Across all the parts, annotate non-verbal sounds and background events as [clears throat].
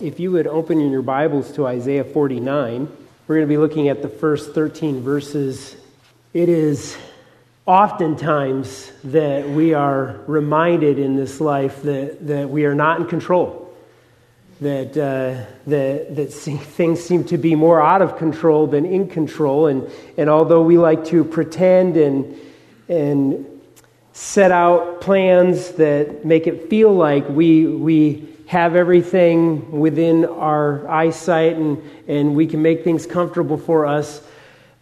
if you would open your Bibles to Isaiah 49, we're going to be looking at the first 13 verses. It is oftentimes that we are reminded in this life that, that we are not in control, that, uh, that, that [laughs] things seem to be more out of control than in control. And, and although we like to pretend and, and set out plans that make it feel like we, we have everything within our eyesight and, and we can make things comfortable for us,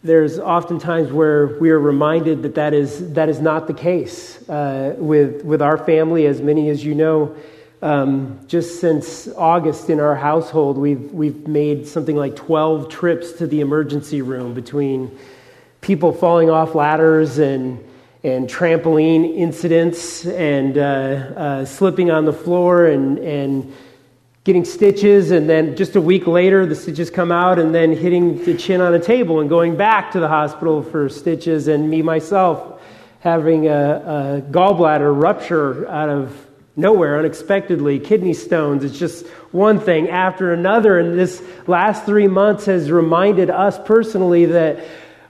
there's often times where we are reminded that that is, that is not the case uh, with, with our family. As many as you know, um, just since August in our household, we've, we've made something like 12 trips to the emergency room between people falling off ladders and and trampoline incidents and uh, uh, slipping on the floor and, and getting stitches. And then just a week later, the stitches come out and then hitting the chin on a table and going back to the hospital for stitches. And me, myself, having a, a gallbladder rupture out of nowhere unexpectedly, kidney stones. It's just one thing after another. And this last three months has reminded us personally that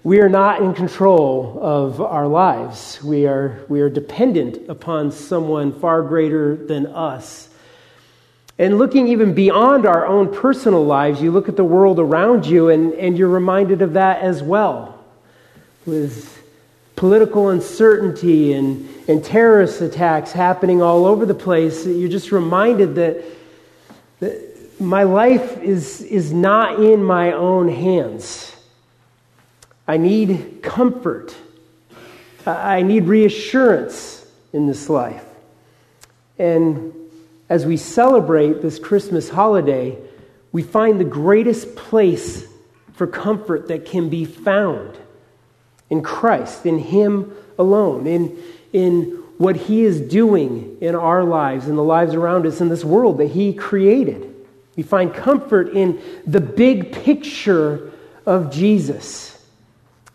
we are not in control of our lives. We are, we are dependent upon someone far greater than us. And looking even beyond our own personal lives, you look at the world around you and, and you're reminded of that as well. With political uncertainty and, and terrorist attacks happening all over the place, you're just reminded that, that my life is, is not in my own hands. I need comfort. I need reassurance in this life. And as we celebrate this Christmas holiday, we find the greatest place for comfort that can be found in Christ, in Him alone, in, in what He is doing in our lives, in the lives around us, in this world that He created. We find comfort in the big picture of Jesus.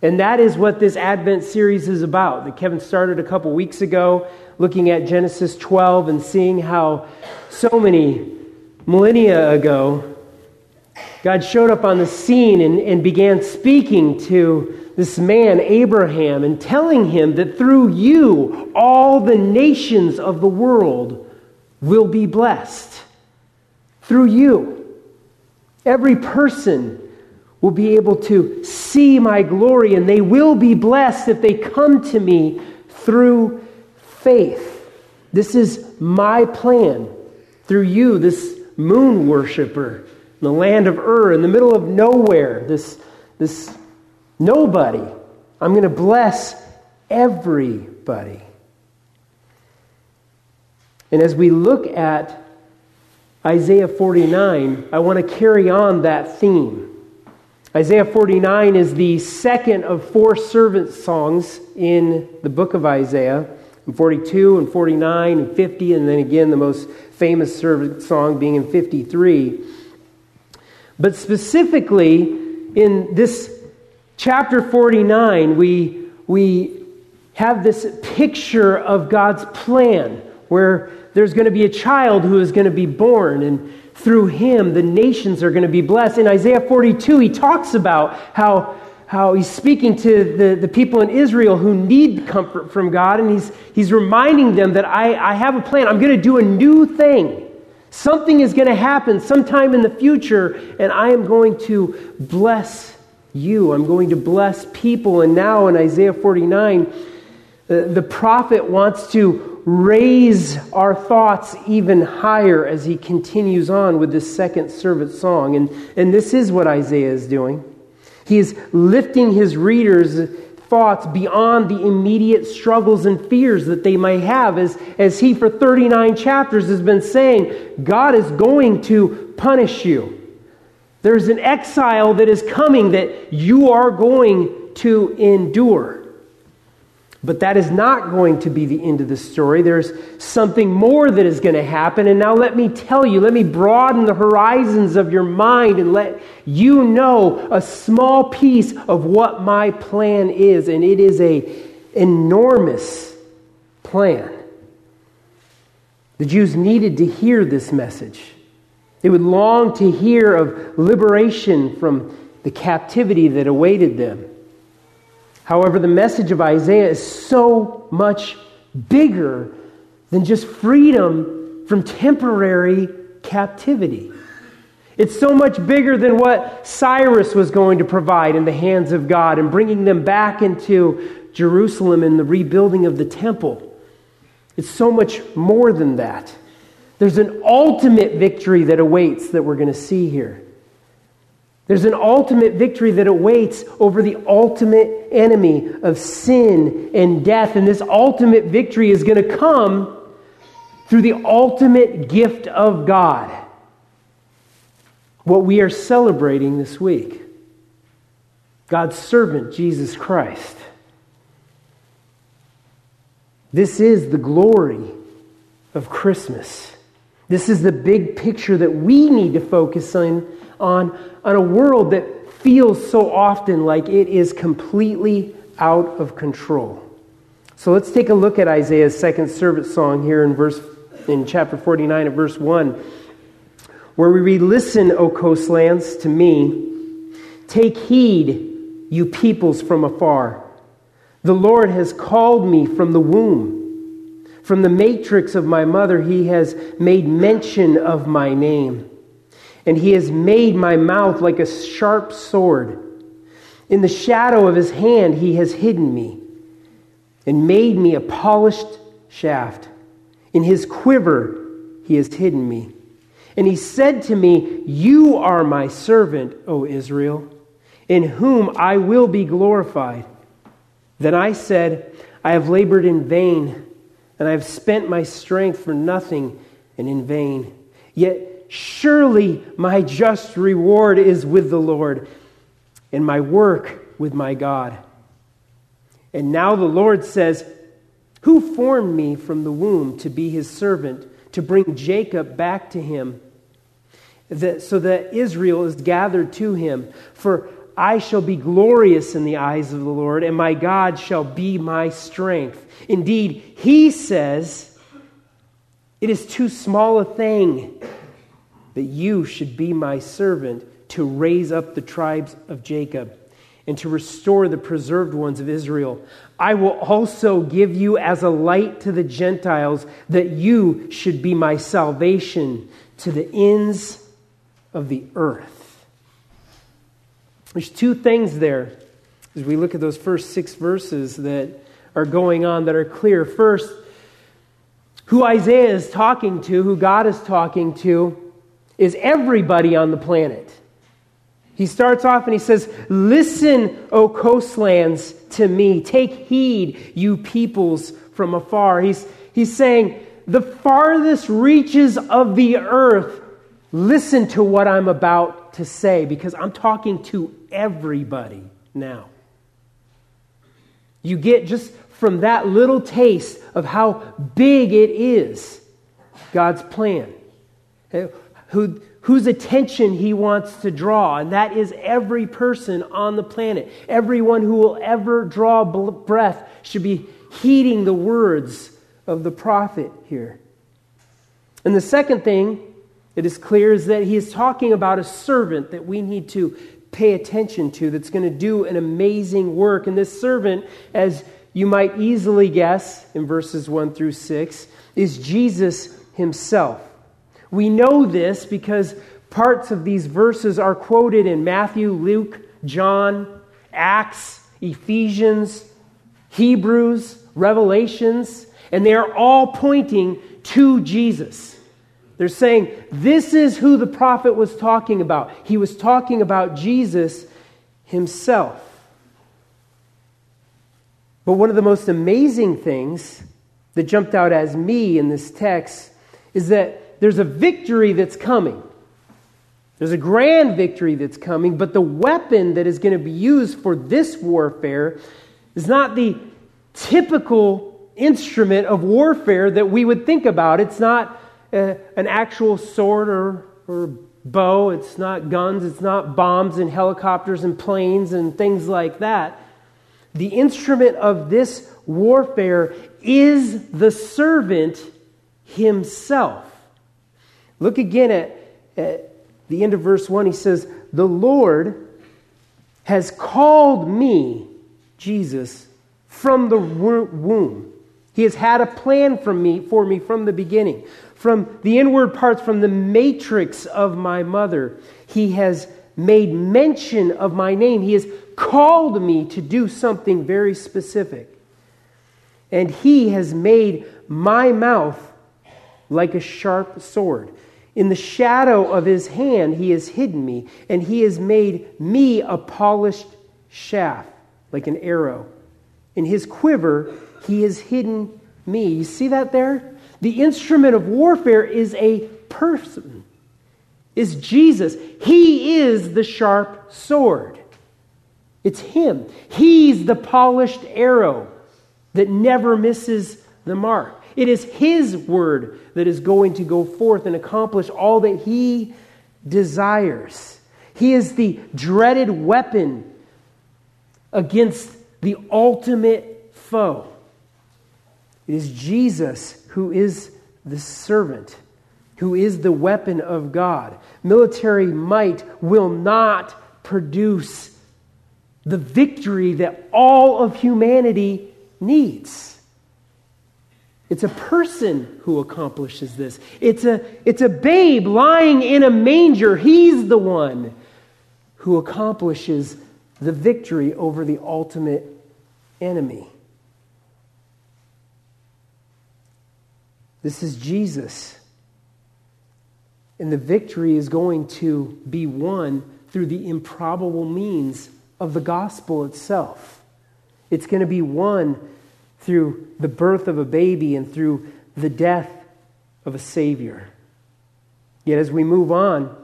And that is what this Advent series is about. That Kevin started a couple weeks ago, looking at Genesis 12 and seeing how so many millennia ago, God showed up on the scene and, and began speaking to this man, Abraham, and telling him that through you, all the nations of the world will be blessed. Through you. Every person will be able to see my glory, and they will be blessed if they come to me through faith. This is my plan through you, this moon worshiper, in the land of Ur, in the middle of nowhere, this, this nobody. I'm going to bless everybody. And as we look at Isaiah 49, I want to carry on that theme. Isaiah 49 is the second of four servant songs in the book of Isaiah. In 42 and 49 and 50, and then again the most famous servant song being in 53. But specifically in this chapter 49, we, we have this picture of God's plan where there's going to be a child who is going to be born and through him, the nations are going to be blessed. In Isaiah 42, he talks about how, how he's speaking to the, the people in Israel who need comfort from God, and he's, he's reminding them that I, I have a plan. I'm going to do a new thing. Something is going to happen sometime in the future, and I am going to bless you. I'm going to bless people. And now in Isaiah 49, the, the prophet wants to raise our thoughts even higher as he continues on with this second servant song. And, and this is what Isaiah is doing. He is lifting his readers' thoughts beyond the immediate struggles and fears that they may have, as, as he, for 39 chapters, has been saying, God is going to punish you. There's an exile that is coming that you are going to endure. But that is not going to be the end of the story. There's something more that is going to happen. And now let me tell you, let me broaden the horizons of your mind and let you know a small piece of what my plan is. And it is a enormous plan. The Jews needed to hear this message. They would long to hear of liberation from the captivity that awaited them. However, the message of Isaiah is so much bigger than just freedom from temporary captivity. It's so much bigger than what Cyrus was going to provide in the hands of God and bringing them back into Jerusalem and the rebuilding of the temple. It's so much more than that. There's an ultimate victory that awaits that we're going to see here. There's an ultimate victory that awaits over the ultimate enemy of sin and death. And this ultimate victory is going to come through the ultimate gift of God. What we are celebrating this week God's servant, Jesus Christ. This is the glory of Christmas. This is the big picture that we need to focus on, on, on a world that feels so often like it is completely out of control. So let's take a look at Isaiah's second servant song here in verse in chapter 49 of verse 1 where we read, Listen, O coastlands, to me. Take heed, you peoples from afar. The Lord has called me from the womb. From the matrix of my mother, he has made mention of my name. And he has made my mouth like a sharp sword. In the shadow of his hand, he has hidden me and made me a polished shaft. In his quiver, he has hidden me. And he said to me, You are my servant, O Israel, in whom I will be glorified. Then I said, I have labored in vain, and I have spent my strength for nothing and in vain. Yet surely my just reward is with the Lord, and my work with my God. And now the Lord says, Who formed me from the womb to be his servant, to bring Jacob back to him, that, so that Israel is gathered to him? For I shall be glorious in the eyes of the Lord, and my God shall be my strength. Indeed, he says, It is too small a thing that you should be my servant to raise up the tribes of Jacob and to restore the preserved ones of Israel. I will also give you as a light to the Gentiles, that you should be my salvation to the ends of the earth. There's two things there as we look at those first six verses that are going on that are clear. First, who Isaiah is talking to, who God is talking to, is everybody on the planet. He starts off and he says, Listen, O coastlands, to me. Take heed, you peoples from afar. He's, he's saying, The farthest reaches of the earth, listen to what I'm about to say because I'm talking to everybody now. You get just from that little taste of how big it is God's plan, eh, who, whose attention He wants to draw, and that is every person on the planet. Everyone who will ever draw breath should be heeding the words of the prophet here. And the second thing that is clear is that he is talking about a servant that we need to pay attention to that's going to do an amazing work. And this servant, as you might easily guess in verses 1 through 6, is Jesus himself. We know this because parts of these verses are quoted in Matthew, Luke, John, Acts, Ephesians, Hebrews, Revelations, and they are all pointing to Jesus. They're saying, This is who the prophet was talking about. He was talking about Jesus himself. But one of the most amazing things that jumped out as me in this text is that there's a victory that's coming. There's a grand victory that's coming, but the weapon that is going to be used for this warfare is not the typical instrument of warfare that we would think about. It's not an actual sword or, or bow, it's not guns, it's not bombs and helicopters and planes and things like that. The instrument of this warfare is the servant himself. Look again at, At the end of verse 1, he says, The Lord has called me, Jesus, from the womb. He has had a plan me, for me from the beginning. From the inward parts, from the matrix of my mother, He has made mention of my name. He has called me to do something very specific. And He has made my mouth like a sharp sword. In the shadow of his hand, he has hidden me, and he has made me a polished shaft, like an arrow. In his quiver, he has hidden me. You see that there? The instrument of warfare is a person, is Jesus. He is the sharp sword. It's him. He's the polished arrow that never misses the mark. It is His word that is going to go forth and accomplish all that He desires. He is the dreaded weapon against the ultimate foe. It is Jesus who is the servant, who is the weapon of God. Military might will not produce the victory that all of humanity needs. It's a person who accomplishes this. It's a, it's a babe lying in a manger. He's the one who accomplishes the victory over the ultimate enemy. This is Jesus. And the victory is going to be won through the improbable means of the gospel itself. It's going to be won through the birth of a baby and through the death of a Savior. Yet, as we move on,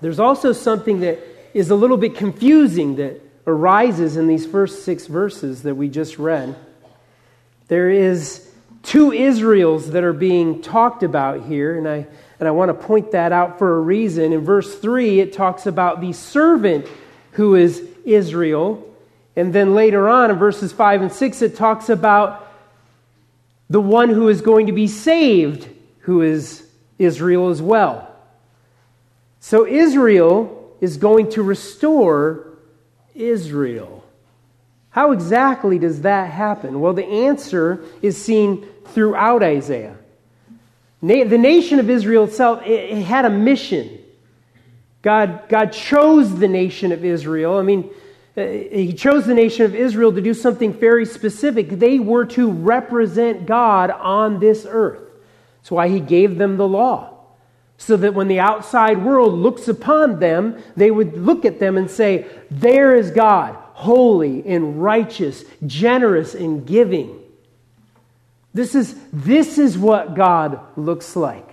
there's also something that is a little bit confusing that arises in these first six verses that we just read. There is two Israels that are being talked about here, and I, and I want to point that out for a reason. In verse 3, it talks about the servant who is Israel, and then later on in verses 5 and 6, it talks about the one who is going to be saved, who is Israel as well. So Israel is going to restore Israel. How exactly does that happen? Well, the answer is seen throughout Isaiah. The nation of Israel itself it had a mission. God, God chose the nation of Israel. I mean, uh, he chose the nation of Israel to do something very specific. They were to represent God on this earth. That's why he gave them the law. So that when the outside world looks upon them, they would look at them and say, There is God, holy and righteous, generous and giving. This is, this is what God looks like.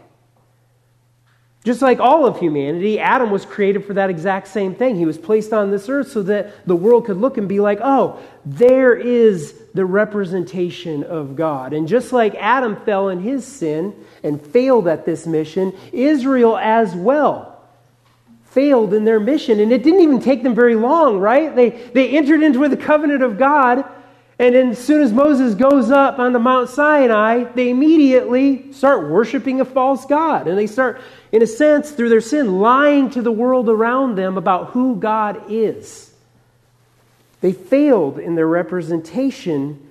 Just like all of humanity, Adam was created for that exact same thing. He was placed on this earth so that the world could look and be like, oh, there is the representation of God. And just like Adam fell in his sin and failed at this mission, Israel as well failed in their mission. And it didn't even take them very long, right? They, they entered into the covenant of God and then, as soon as Moses goes up onto Mount Sinai, they immediately start worshiping a false God. And they start, in a sense, through their sin, lying to the world around them about who God is. They failed in their representation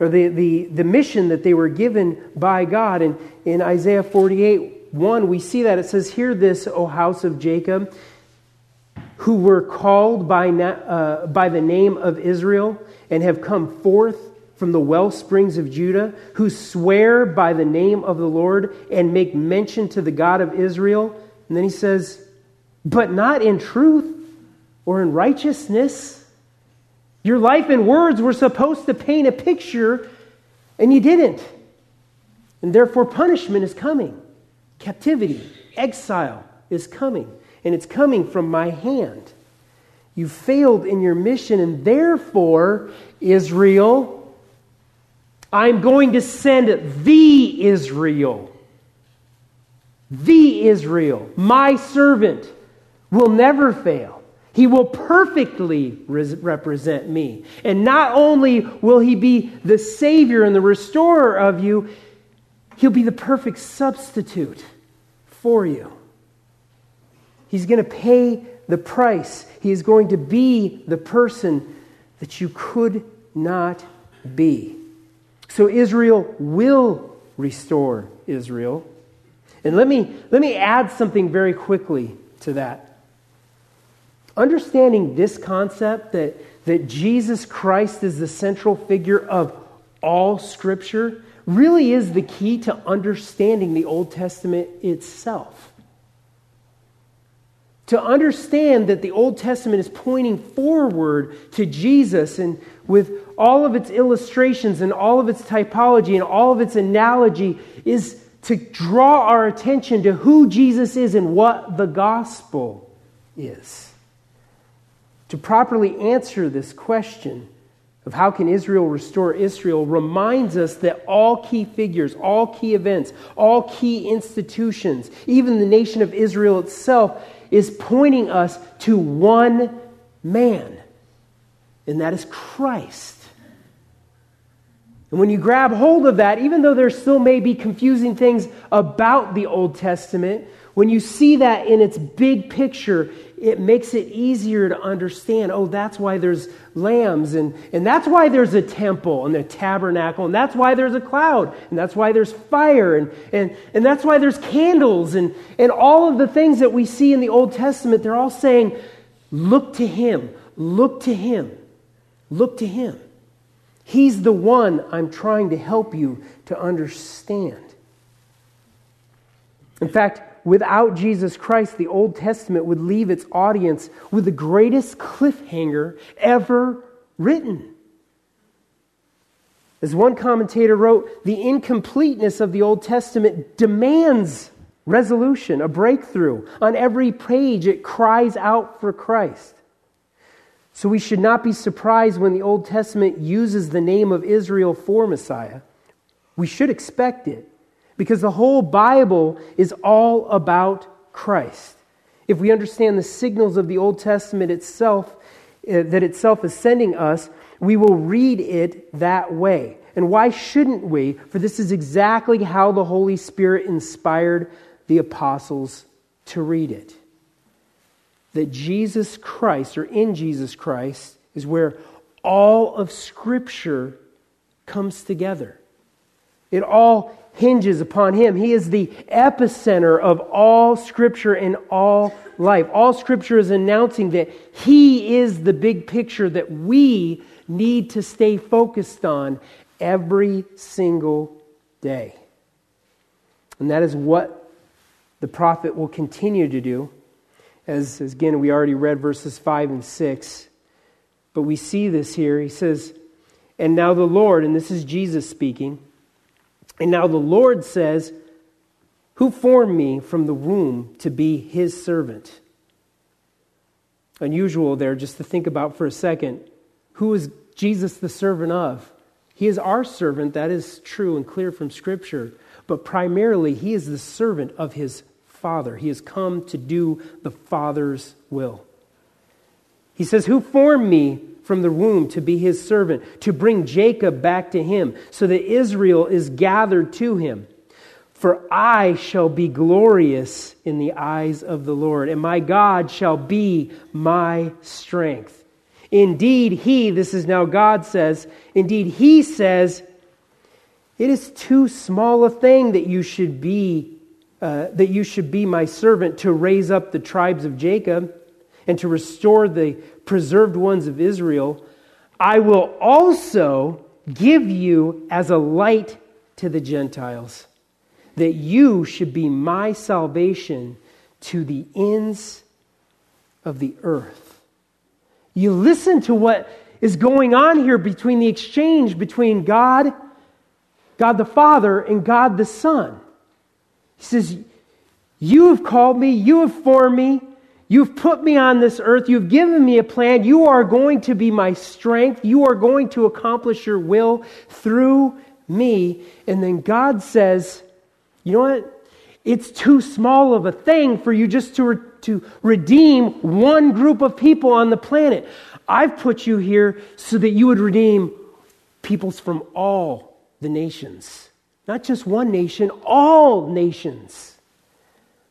or the, the, the mission that they were given by God. And in Isaiah 48 1, we see that it says, Hear this, O house of Jacob, who were called by, uh, by the name of Israel and have come forth from the well springs of Judah, who swear by the name of the Lord and make mention to the God of Israel. And then he says, but not in truth or in righteousness. Your life and words were supposed to paint a picture, and you didn't. And therefore, punishment is coming. Captivity, exile is coming, and it's coming from my hand. You failed in your mission, and therefore, Israel, I'm going to send the Israel. The Israel, my servant, will never fail. He will perfectly represent me. And not only will he be the Savior and the restorer of you, he'll be the perfect substitute for you. He's going to pay the price. He is going to be the person that you could not be. So Israel will restore Israel. And let me, let me add something very quickly to that. Understanding this concept that, that Jesus Christ is the central figure of all Scripture really is the key to understanding the Old Testament itself. To understand that the Old Testament is pointing forward to Jesus and with all of its illustrations and all of its typology and all of its analogy is to draw our attention to who Jesus is and what the gospel is. To properly answer this question, of how can Israel restore Israel reminds us that all key figures, all key events, all key institutions, even the nation of Israel itself is pointing us to one man, and that is Christ. And when you grab hold of that, even though there still may be confusing things about the Old Testament, when you see that in its big picture, it makes it easier to understand oh, that's why there's lambs, and, and that's why there's a temple and a tabernacle, and that's why there's a cloud, and that's why there's fire, and, and, and that's why there's candles, and, and all of the things that we see in the Old Testament, they're all saying, look to Him, look to Him, look to Him. He's the one I'm trying to help you to understand. In fact, without Jesus Christ, the Old Testament would leave its audience with the greatest cliffhanger ever written. As one commentator wrote, the incompleteness of the Old Testament demands resolution, a breakthrough. On every page, it cries out for Christ. So we should not be surprised when the Old Testament uses the name of Israel for Messiah. We should expect it because the whole Bible is all about Christ. If we understand the signals of the Old Testament itself, uh, that itself is sending us, we will read it that way. And why shouldn't we? For this is exactly how the Holy Spirit inspired the apostles to read it. That Jesus Christ, or in Jesus Christ, is where all of Scripture comes together. It all hinges upon him. He is the epicenter of all scripture and all life. All scripture is announcing that he is the big picture that we need to stay focused on every single day. And that is what the prophet will continue to do. As, as again, we already read verses 5 and 6. But we see this here. He says, And now the Lord, and this is Jesus speaking, and now the Lord says, Who formed me from the womb to be his servant? Unusual there just to think about for a second. Who is Jesus the servant of? He is our servant, that is true and clear from Scripture. But primarily, he is the servant of his Father. He has come to do the Father's will. He says, Who formed me from the womb to be his servant, to bring Jacob back to him, so that Israel is gathered to him. For I shall be glorious in the eyes of the Lord, and my God shall be my strength. Indeed, he, this is now God says, indeed, he says, it is too small a thing that you should be, uh, that you should be my servant to raise up the tribes of Jacob and to restore the preserved ones of Israel, I will also give you as a light to the Gentiles, that you should be my salvation to the ends of the earth. You listen to what is going on here between the exchange between God, God the Father, and God the Son. He says, You have called me, you have formed me. You've put me on this earth. You've given me a plan. You are going to be my strength. You are going to accomplish your will through me. And then God says, You know what? It's too small of a thing for you just to, re- to redeem one group of people on the planet. I've put you here so that you would redeem peoples from all the nations. Not just one nation, all nations.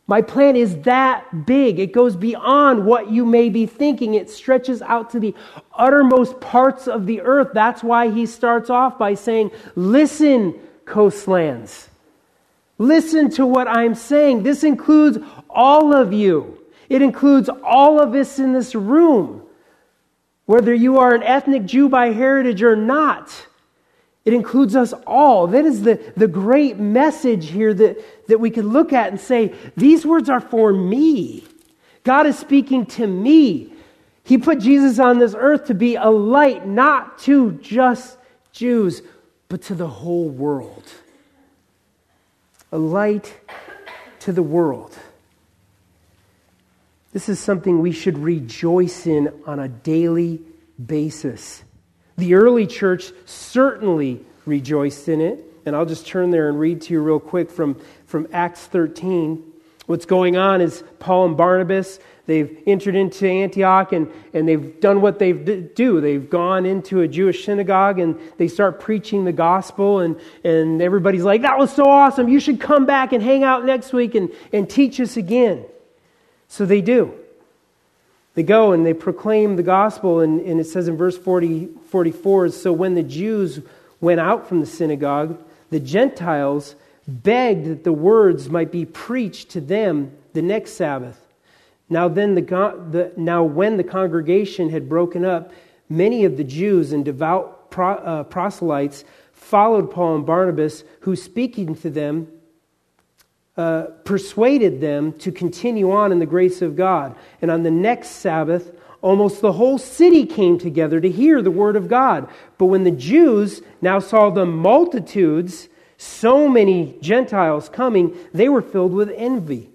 My plan is that big. It goes beyond what you may be thinking. It stretches out to the uttermost parts of the earth. That's why he starts off by saying, Listen, coastlands. Listen to what I'm saying. This includes all of you, it includes all of us in this room, whether you are an ethnic Jew by heritage or not. It includes us all. That is the, the great message here that, that we can look at and say, these words are for me. God is speaking to me. He put Jesus on this earth to be a light, not to just Jews, but to the whole world. A light to the world. This is something we should rejoice in on a daily basis. The early church certainly rejoiced in it. And I'll just turn there and read to you real quick from, from Acts 13. What's going on is Paul and Barnabas, they've entered into Antioch and, and they've done what they do. They've gone into a Jewish synagogue and they start preaching the gospel, and, and everybody's like, That was so awesome. You should come back and hang out next week and, and teach us again. So they do. They go and they proclaim the gospel, and, and it says in verse 40, 44 So when the Jews went out from the synagogue, the Gentiles begged that the words might be preached to them the next Sabbath. Now, then the, the, now when the congregation had broken up, many of the Jews and devout pro, uh, proselytes followed Paul and Barnabas, who, speaking to them, uh, persuaded them to continue on in the grace of God. And on the next Sabbath, almost the whole city came together to hear the word of God. But when the Jews now saw the multitudes, so many Gentiles coming, they were filled with envy.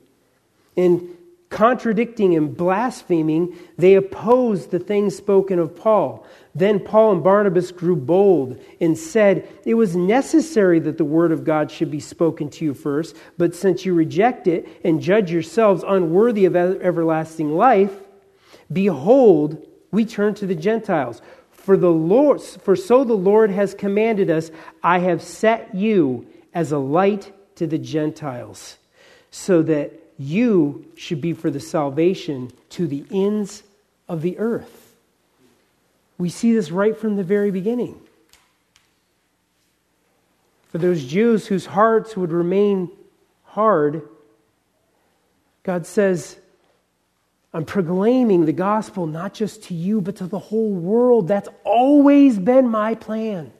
And contradicting and blaspheming, they opposed the things spoken of Paul. Then Paul and Barnabas grew bold and said, It was necessary that the word of God should be spoken to you first, but since you reject it and judge yourselves unworthy of everlasting life, behold, we turn to the Gentiles. For the Lord for so the Lord has commanded us, I have set you as a light to the Gentiles, so that you should be for the salvation to the ends of the earth. We see this right from the very beginning. For those Jews whose hearts would remain hard, God says, I'm proclaiming the gospel not just to you, but to the whole world. That's always been my plan.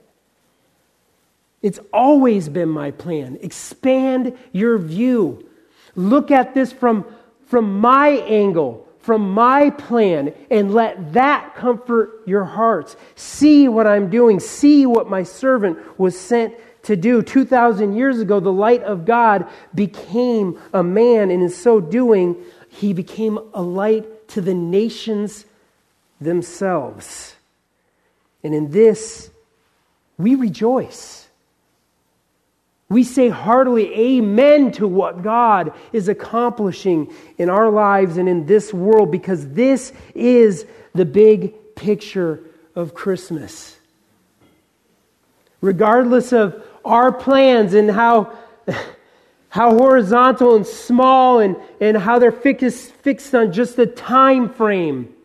It's always been my plan. Expand your view. Look at this from, from my angle from my plan and let that comfort your hearts. See what I'm doing. See what my servant was sent to do. 2,000 years ago, the light of God became a man, and in so doing, he became a light to the nations themselves. And in this, we rejoice. We say heartily amen to what God is accomplishing in our lives and in this world because this is the big picture of Christmas. Regardless of our plans and how, [laughs] how horizontal and small and, and how they're fixed, fixed on just a time frame.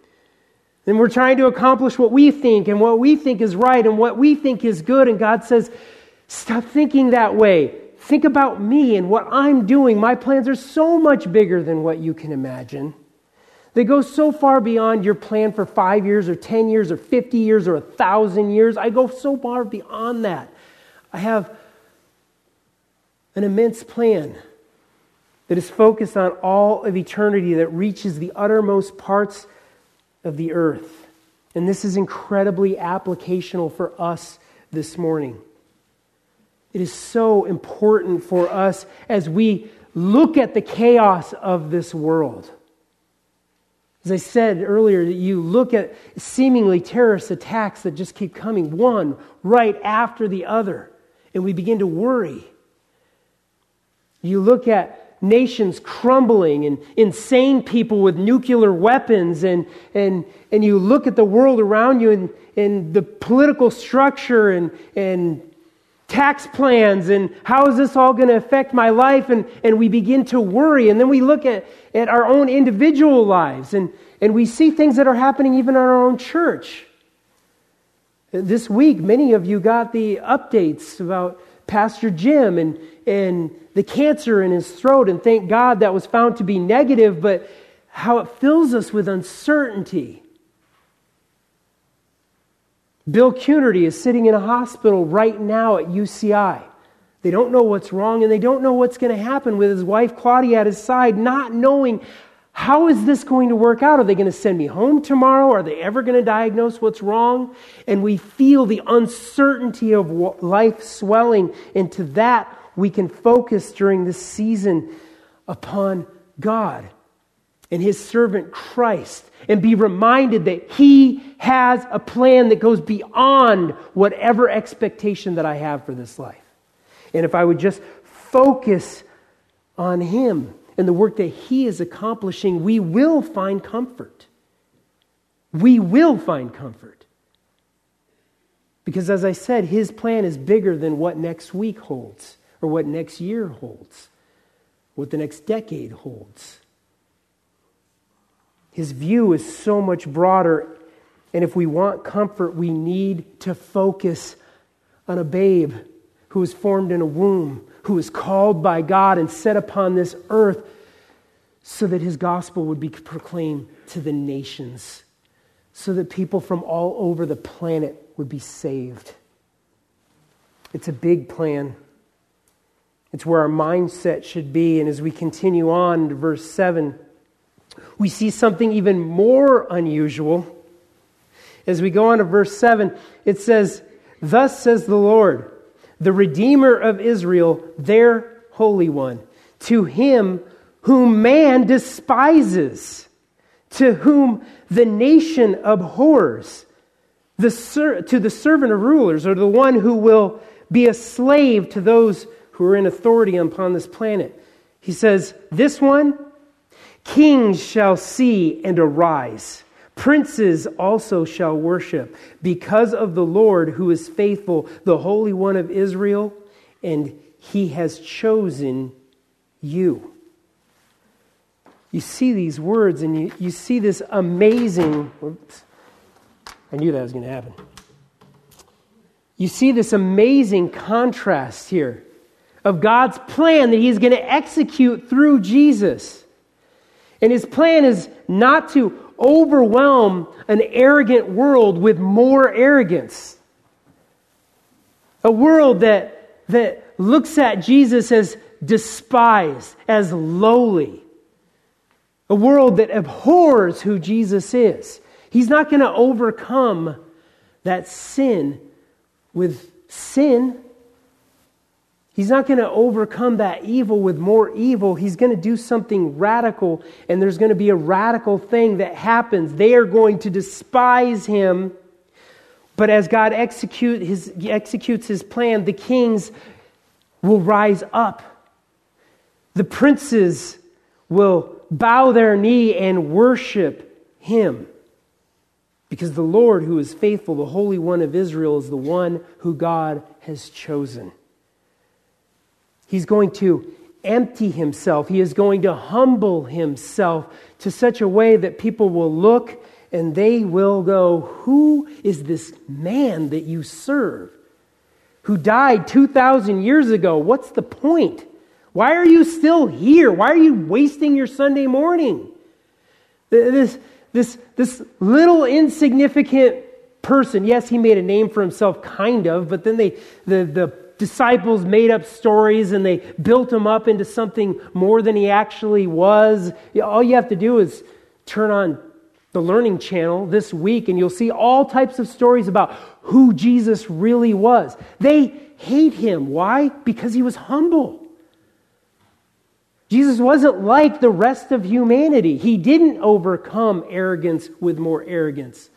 And we're trying to accomplish what we think and what we think is right and what we think is good. And God says, Stop thinking that way. Think about me and what I'm doing. My plans are so much bigger than what you can imagine. They go so far beyond your plan for five years or 10 years or 50 years or a thousand years. I go so far beyond that. I have an immense plan that is focused on all of eternity that reaches the uttermost parts of the earth. And this is incredibly applicational for us this morning. It is so important for us as we look at the chaos of this world. As I said earlier, you look at seemingly terrorist attacks that just keep coming, one right after the other, and we begin to worry. You look at nations crumbling and insane people with nuclear weapons, and, and, and you look at the world around you and, and the political structure and, and tax plans and how is this all going to affect my life? And, and we begin to worry. And then we look at, at our own individual lives and, and we see things that are happening even in our own church. This week, many of you got the updates about Pastor Jim and, and the cancer in his throat. And thank God that was found to be negative, but how it fills us with uncertainty. Bill Cunardy is sitting in a hospital right now at UCI. They don't know what's wrong and they don't know what's going to happen with his wife Claudia at his side, not knowing how is this going to work out? Are they going to send me home tomorrow? Are they ever going to diagnose what's wrong? And we feel the uncertainty of life swelling. And to that, we can focus during this season upon God and his servant Christ and be reminded that he has a plan that goes beyond whatever expectation that I have for this life. And if I would just focus on him and the work that he is accomplishing, we will find comfort. We will find comfort. Because as I said, his plan is bigger than what next week holds, or what next year holds, what the next decade holds. His view is so much broader. And if we want comfort, we need to focus on a babe who was formed in a womb, who was called by God and set upon this earth so that his gospel would be proclaimed to the nations, so that people from all over the planet would be saved. It's a big plan. It's where our mindset should be. And as we continue on to verse 7, we see something even more unusual. As we go on to verse 7, it says, Thus says the Lord, the Redeemer of Israel, their Holy One, to him whom man despises, to whom the nation abhors, the ser- to the servant of rulers, or the one who will be a slave to those who are in authority upon this planet. He says, This one Kings shall see and arise. Princes also shall worship because of the Lord who is faithful, the Holy One of Israel, and he has chosen you. You see these words and you, you see this amazing. I knew that was going to happen. You see this amazing contrast here of God's plan that he's going to execute through Jesus. And his plan is not to overwhelm an arrogant world with more arrogance. A world that, that looks at Jesus as despised, as lowly. A world that abhors who Jesus is. He's not going to overcome that sin with sin. He's not going to overcome that evil with more evil. He's going to do something radical, and there's going to be a radical thing that happens. They are going to despise him. But as God execute his, executes his plan, the kings will rise up. The princes will bow their knee and worship him. Because the Lord, who is faithful, the Holy One of Israel, is the one who God has chosen. He's going to empty himself. He is going to humble himself to such a way that people will look and they will go, Who is this man that you serve? Who died 2,000 years ago? What's the point? Why are you still here? Why are you wasting your Sunday morning? This, this, this little insignificant person, yes, he made a name for himself, kind of, but then they, the, the disciples made up stories and they built him up into something more than he actually was. All you have to do is turn on the Learning Channel this week and you'll see all types of stories about who Jesus really was. They hate him. Why? Because he was humble. Jesus wasn't like the rest of humanity. He didn't overcome arrogance with more arrogance.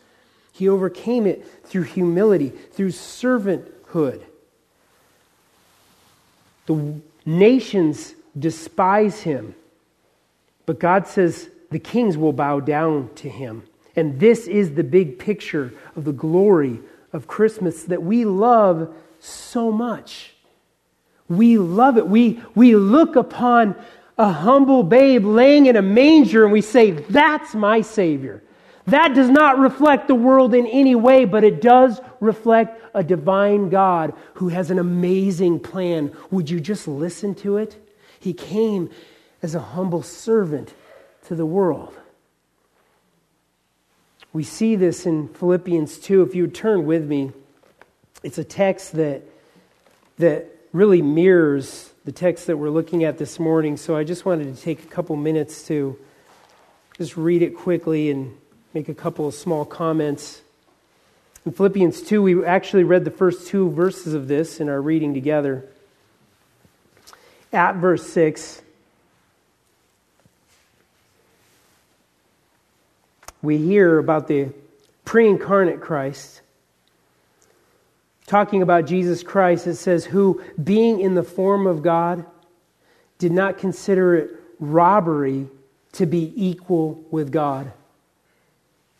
He overcame it through humility, through servanthood. The nations despise him, but God says the kings will bow down to him. And this is the big picture of the glory of Christmas that we love so much. We love it. We, we look upon a humble babe laying in a manger and we say, That's my Savior. That does not reflect the world in any way, but it does reflect a divine God who has an amazing plan. Would you just listen to it? He came as a humble servant to the world. We see this in Philippians 2. If you would turn with me, it's a text that, that really mirrors the text that we're looking at this morning. So I just wanted to take a couple minutes to just read it quickly and make a couple of small comments. In Philippians 2, we actually read the first two verses of this in our reading together. At verse 6, we hear about the pre incarnate Christ. Talking about Jesus Christ, it says, Who, being in the form of God, did not consider it robbery to be equal with God.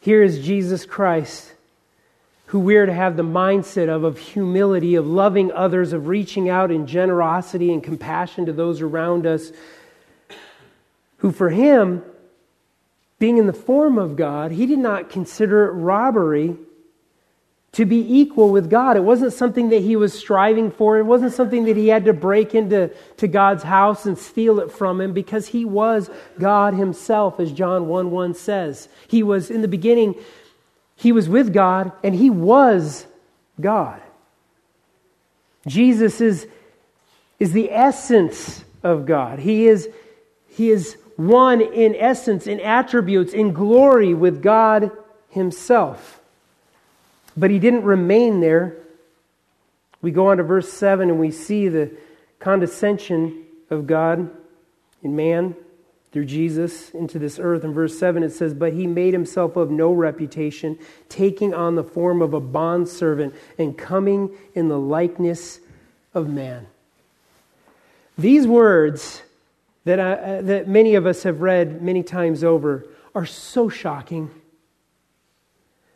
Here is Jesus Christ, who we are to have the mindset of, of humility, of loving others, of reaching out in generosity and compassion to those around us, who for him, being in the form of God, he did not consider it robbery to be equal with God. It wasn't something that he was striving for. It wasn't something that he had to break into to God's house and steal it from him because he was God himself, as John 1 1 says. He was, in the beginning, he was with God and he was God. Jesus is, is the essence of God. He is, he is one in essence, in attributes, in glory with God himself. But he didn't remain there. We go on to verse 7 and we see the condescension of God in man through Jesus into this earth. In verse 7, it says, But he made himself of no reputation, taking on the form of a bondservant and coming in the likeness of man. These words that, I, uh, that many of us have read many times over are so shocking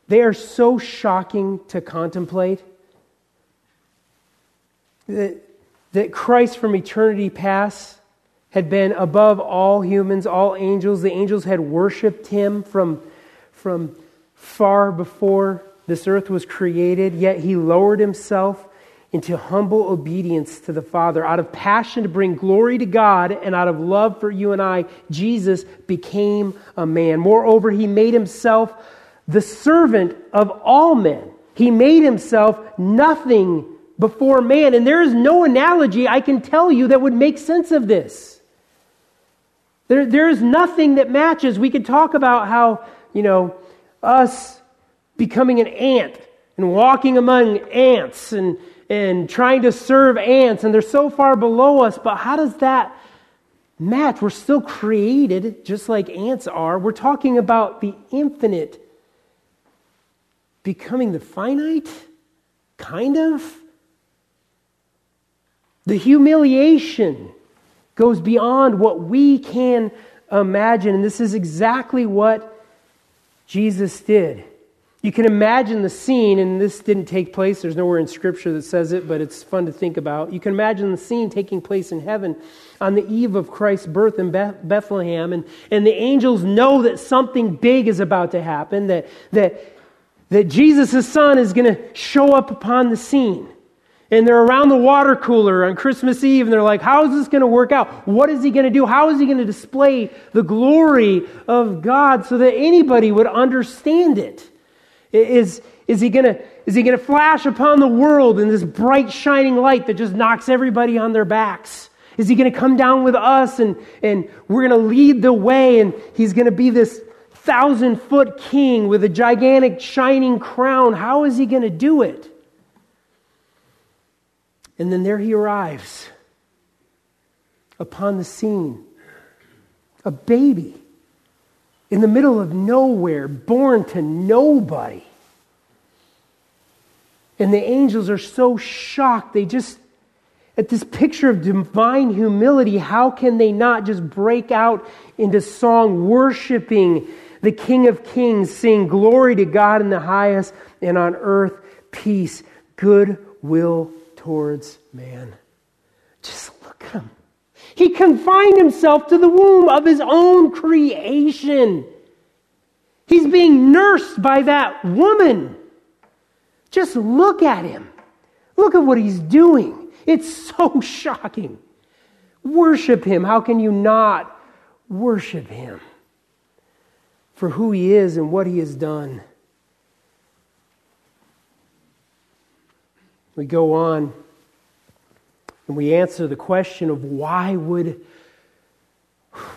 they are so shocking to contemplate that, that Christ from eternity past had been above all humans, all angels. The angels had worshiped him from, from far before this earth was created, yet he lowered himself into humble obedience to the Father. Out of passion to bring glory to God and out of love for you and I, Jesus became a man. Moreover, he made himself the servant of all men. He made himself nothing before man. And there is no analogy I can tell you that would make sense of this. There, there is nothing that matches. We could talk about how, you know, us becoming an ant and walking among ants and, and trying to serve ants, and they're so far below us, but how does that match? We're still created just like ants are. We're talking about the infinite becoming the finite? Kind of. The humiliation goes beyond what we can imagine. And this is exactly what Jesus did. You can imagine the scene, and this didn't take place. There's nowhere in Scripture that says it, but it's fun to think about. You can imagine the scene taking place in heaven on the eve of Christ's birth in Bethlehem, and, and the angels know that something big is about to happen, that, that that Jesus' son is going to show up upon the scene. And they're around the water cooler on Christmas Eve, and they're like, How is this going to work out? What is he going to do? How is he going to display the glory of God so that anybody would understand it? Is, is he going to is he going to flash upon the world in this bright, shining light that just knocks everybody on their backs? Is he going to come down with us and, and we're going to lead the way and he's going to be this thousand foot king with a gigantic shining crown. How is he going to do it? And then there he arrives upon the scene. A baby in the middle of nowhere, born to nobody. And the angels are so shocked, they just, at this picture of divine humility, how can they not just break out into song, worshiping the King of Kings, sing glory to God in the highest, and on earth peace, good will towards man. Just look at him. He confined himself to the womb of his own creation. He's being nursed by that woman. Just look at him. Look at what he's doing. It's so [laughs] shocking. Worship him. How can you not worship him for who he is and what he has done? We go on and we answer the question of why would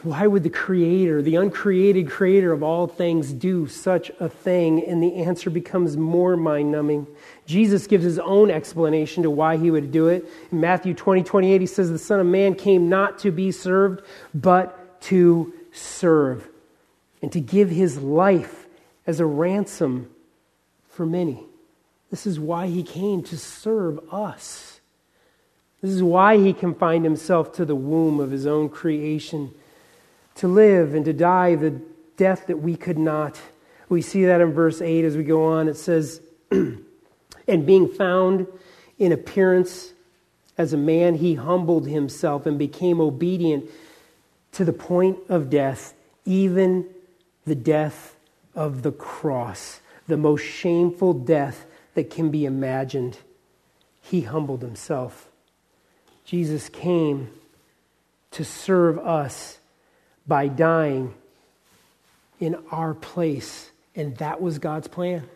why would the creator the uncreated creator of all things do such a thing? And the answer becomes more mind-numbing. Jesus gives his own explanation to why he would do it. In matthew 20 28 he says the son of man came not to be served but to serve and to give his life as a ransom for many this is why he came to serve us. This is why he confined himself to the womb of his own creation, to live and to die the death that we could not. We see that in verse 8 as we go on. It says, [clears throat] And being found in appearance as a man, he humbled himself and became obedient to the point of death, even the death of the cross, the most shameful death that can be imagined. He humbled himself. Jesus came to serve us by dying in our place, and that was God's plan.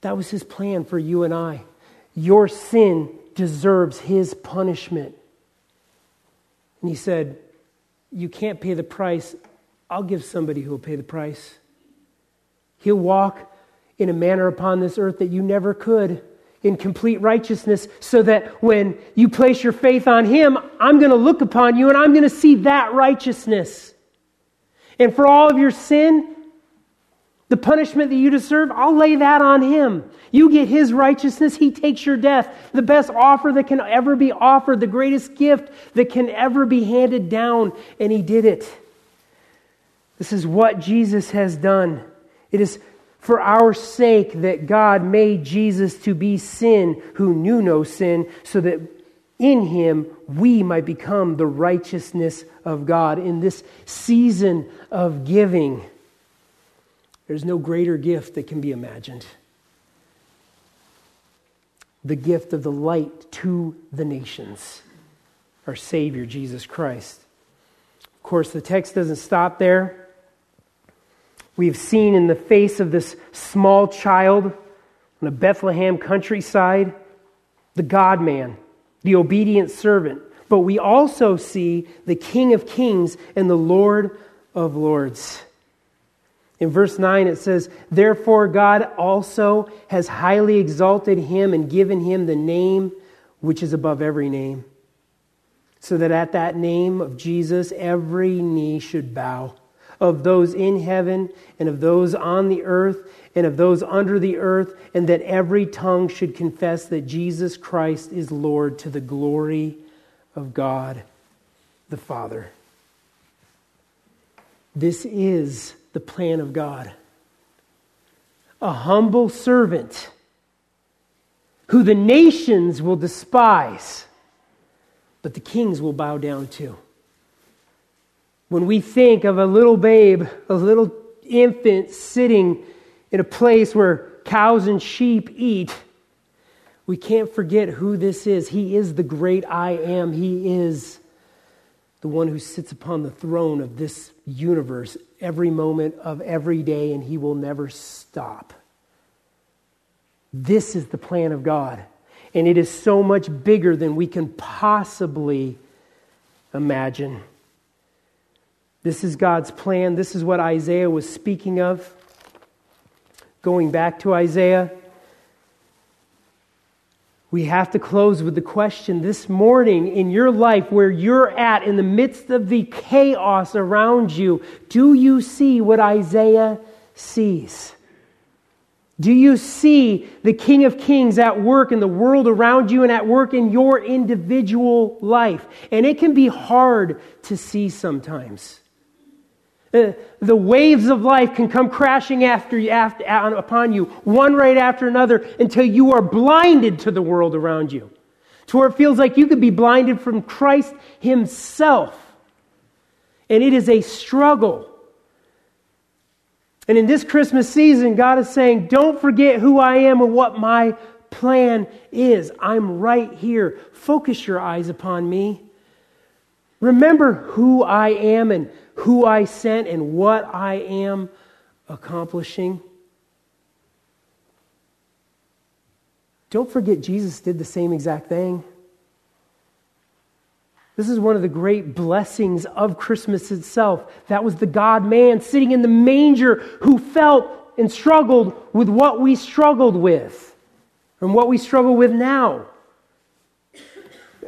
That was his plan for you and I. Your sin deserves his punishment. And he said, You can't pay the price. I'll give somebody who will pay the price. He'll walk in a manner upon this earth that you never could in complete righteousness, so that when you place your faith on Him, I'm going to look upon you and I'm going to see that righteousness. And for all of your sin, the punishment that you deserve, I'll lay that on Him. You get His righteousness, He takes your death. The best offer that can ever be offered, the greatest gift that can ever be handed down, and He did it. This is what Jesus has done. It is for our sake that God made Jesus to be sin who knew no sin, so that in him we might become the righteousness of God. In this season of giving, there's no greater gift that can be imagined. The gift of the light to the nations, our Savior, Jesus Christ. Of course, the text doesn't stop there. We've seen in the face of this small child on the Bethlehem countryside the God man, the obedient servant. But we also see the King of Kings and the Lord of Lords. In verse 9, it says, Therefore, God also has highly exalted him and given him the name which is above every name, so that at that name of Jesus every knee should bow of those in heaven and of those on the earth and of those under the earth, and that every tongue should confess that Jesus Christ is Lord to the glory of God the Father. This is the plan of God. A humble servant who the nations will despise, but the kings will bow down to when we think of a little babe, a little infant sitting in a place where cows and sheep eat, we can't forget who this is. He is the great I am. He is the one who sits upon the throne of this universe every moment of every day, and he will never stop. This is the plan of God. And it is so much bigger than we can possibly imagine. This is God's plan. This is what Isaiah was speaking of. Going back to Isaiah, we have to close with the question this morning in your life, where you're at, in the midst of the chaos around you, do you see what Isaiah sees? Do you see the King of Kings at work in the world around you and at work in your individual life? And it can be hard to see sometimes. Uh, the waves of life can come crashing after you, after, upon you, one right after another, until you are blinded to the world around you, to where it feels like you could be blinded from Christ Himself. And it is a struggle. And in this Christmas season, God is saying, Don't forget who I am and what my plan is. I'm right here. Focus your eyes upon me. Remember who I am and who I sent and what I am accomplishing. Don't forget, Jesus did the same exact thing. This is one of the great blessings of Christmas itself. That was the God man sitting in the manger who felt and struggled with what we struggled with and what we struggle with now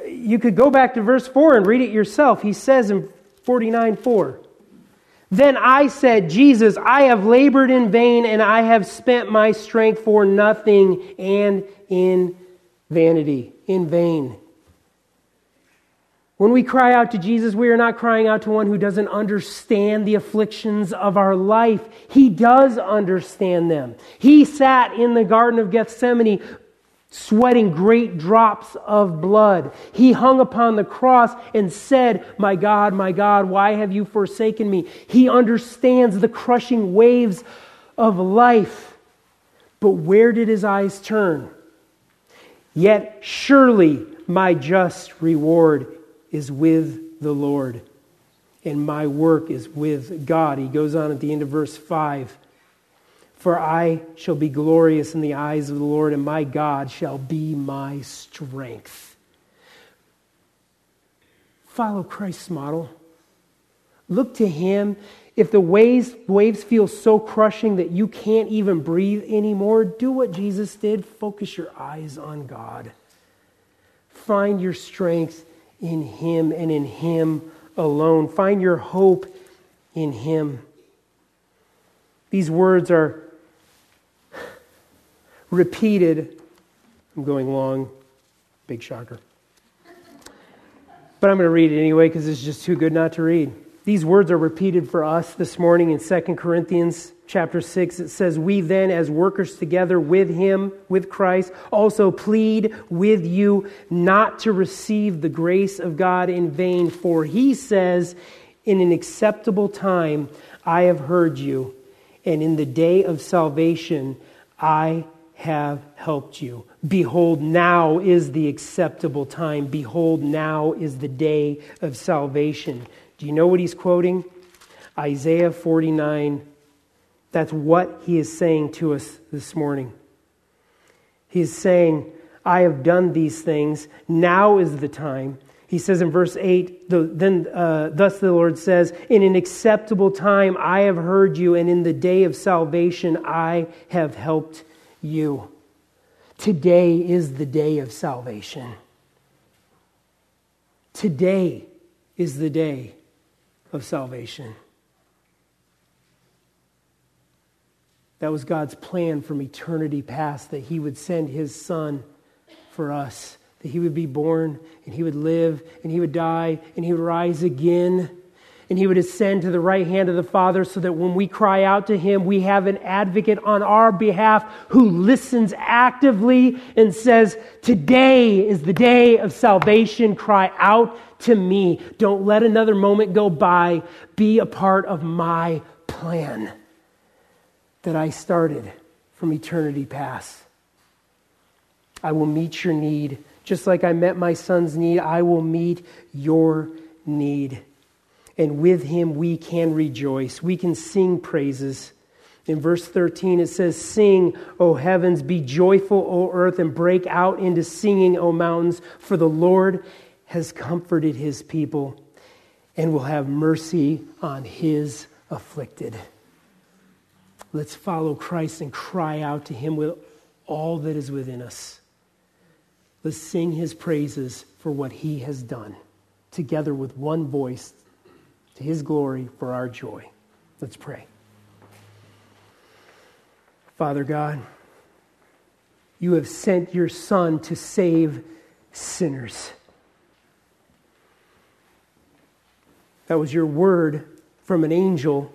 you could go back to verse 4 and read it yourself. He says in 49 4, Then I said, Jesus, I have labored in vain and I have spent my strength for nothing and in vanity, in vain. When we cry out to Jesus, we are not crying out to one who doesn't understand the afflictions of our life. He does understand them. He sat in the Garden of Gethsemane sweating great drops of blood. He hung upon the cross and said, My God, my God, why have you forsaken me? He understands the crushing waves of life. But where did his eyes turn? Yet surely my just reward is with the Lord, and my work is with God. He goes on at the end of verse 5 for I shall be glorious in the eyes of the Lord, and my God shall be my strength. Follow Christ's model. Look to him. If the waves, waves feel so crushing that you can't even breathe anymore, do what Jesus did. Focus your eyes on God. Find your strength in him and in him alone. Find your hope in him. These words are repeated. I'm going long, big shocker. But I'm going to read it anyway because it's just too good not to read. These words are repeated for us this morning in 2 Corinthians chapter 6. It says, We then, as workers together with him, with Christ, also plead with you not to receive the grace of God in vain. For he says, In an acceptable time I have heard you, and in the day of salvation I have helped you. Behold, now is the acceptable time. Behold, now is the day of salvation. Do you know what he's quoting? Isaiah 49. That's what he is saying to us this morning. He is saying, I have done these things. Now is the time. He says in verse 8, the, then uh, thus the Lord says, In an acceptable time I have heard you, and in the day of salvation I have helped you. Today is the day of salvation. Today is the day of salvation. That was God's plan from eternity past that He would send His Son for us, that He would be born and He would live and He would die and He would rise again and he would ascend to the right hand of the Father so that when we cry out to him, we have an advocate on our behalf who listens actively and says, Today is the day of salvation. Cry out to me. Don't let another moment go by. Be a part of my plan that I started from eternity past. I will meet your need. Just like I met my son's need, I will meet your need and with him we can rejoice. We can sing praises. In verse 13, it says, Sing, O heavens, be joyful, O earth, and break out into singing, O mountains, for the Lord has comforted his people and will have mercy on his afflicted. Let's follow Christ and cry out to him with all that is within us. Let's sing his praises for what he has done, together with one voice his glory for our joy. Let's pray. Father God, you have sent your Son to save sinners. That was your word from an angel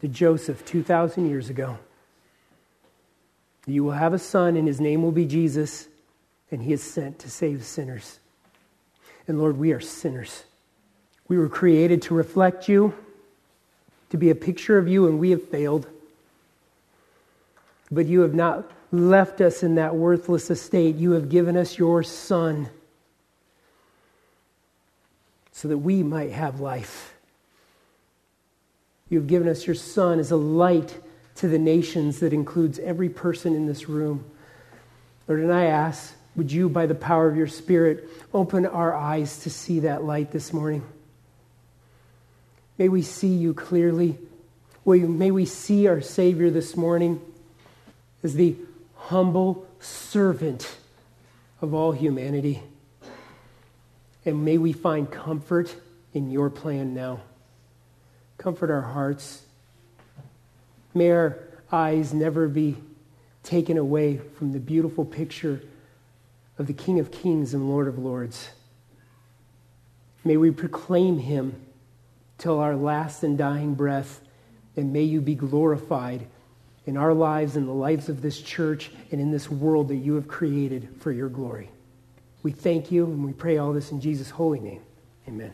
to Joseph 2,000 years ago. You will have a son, and his name will be Jesus, and he is sent to save sinners. And Lord, we are sinners. We were created to reflect you, to be a picture of you, and we have failed. But you have not left us in that worthless estate. You have given us your Son so that we might have life. You have given us your Son as a light to the nations that includes every person in this room. Lord, and I ask, would you, by the power of your Spirit, open our eyes to see that light this morning? May we see you clearly. May we see our Savior this morning as the humble servant of all humanity. And may we find comfort in your plan now. Comfort our hearts. May our eyes never be taken away from the beautiful picture of the King of Kings and Lord of Lords. May we proclaim him till our last and dying breath, and may you be glorified in our lives, in the lives of this church, and in this world that you have created for your glory. We thank you and we pray all this in Jesus' holy name. Amen.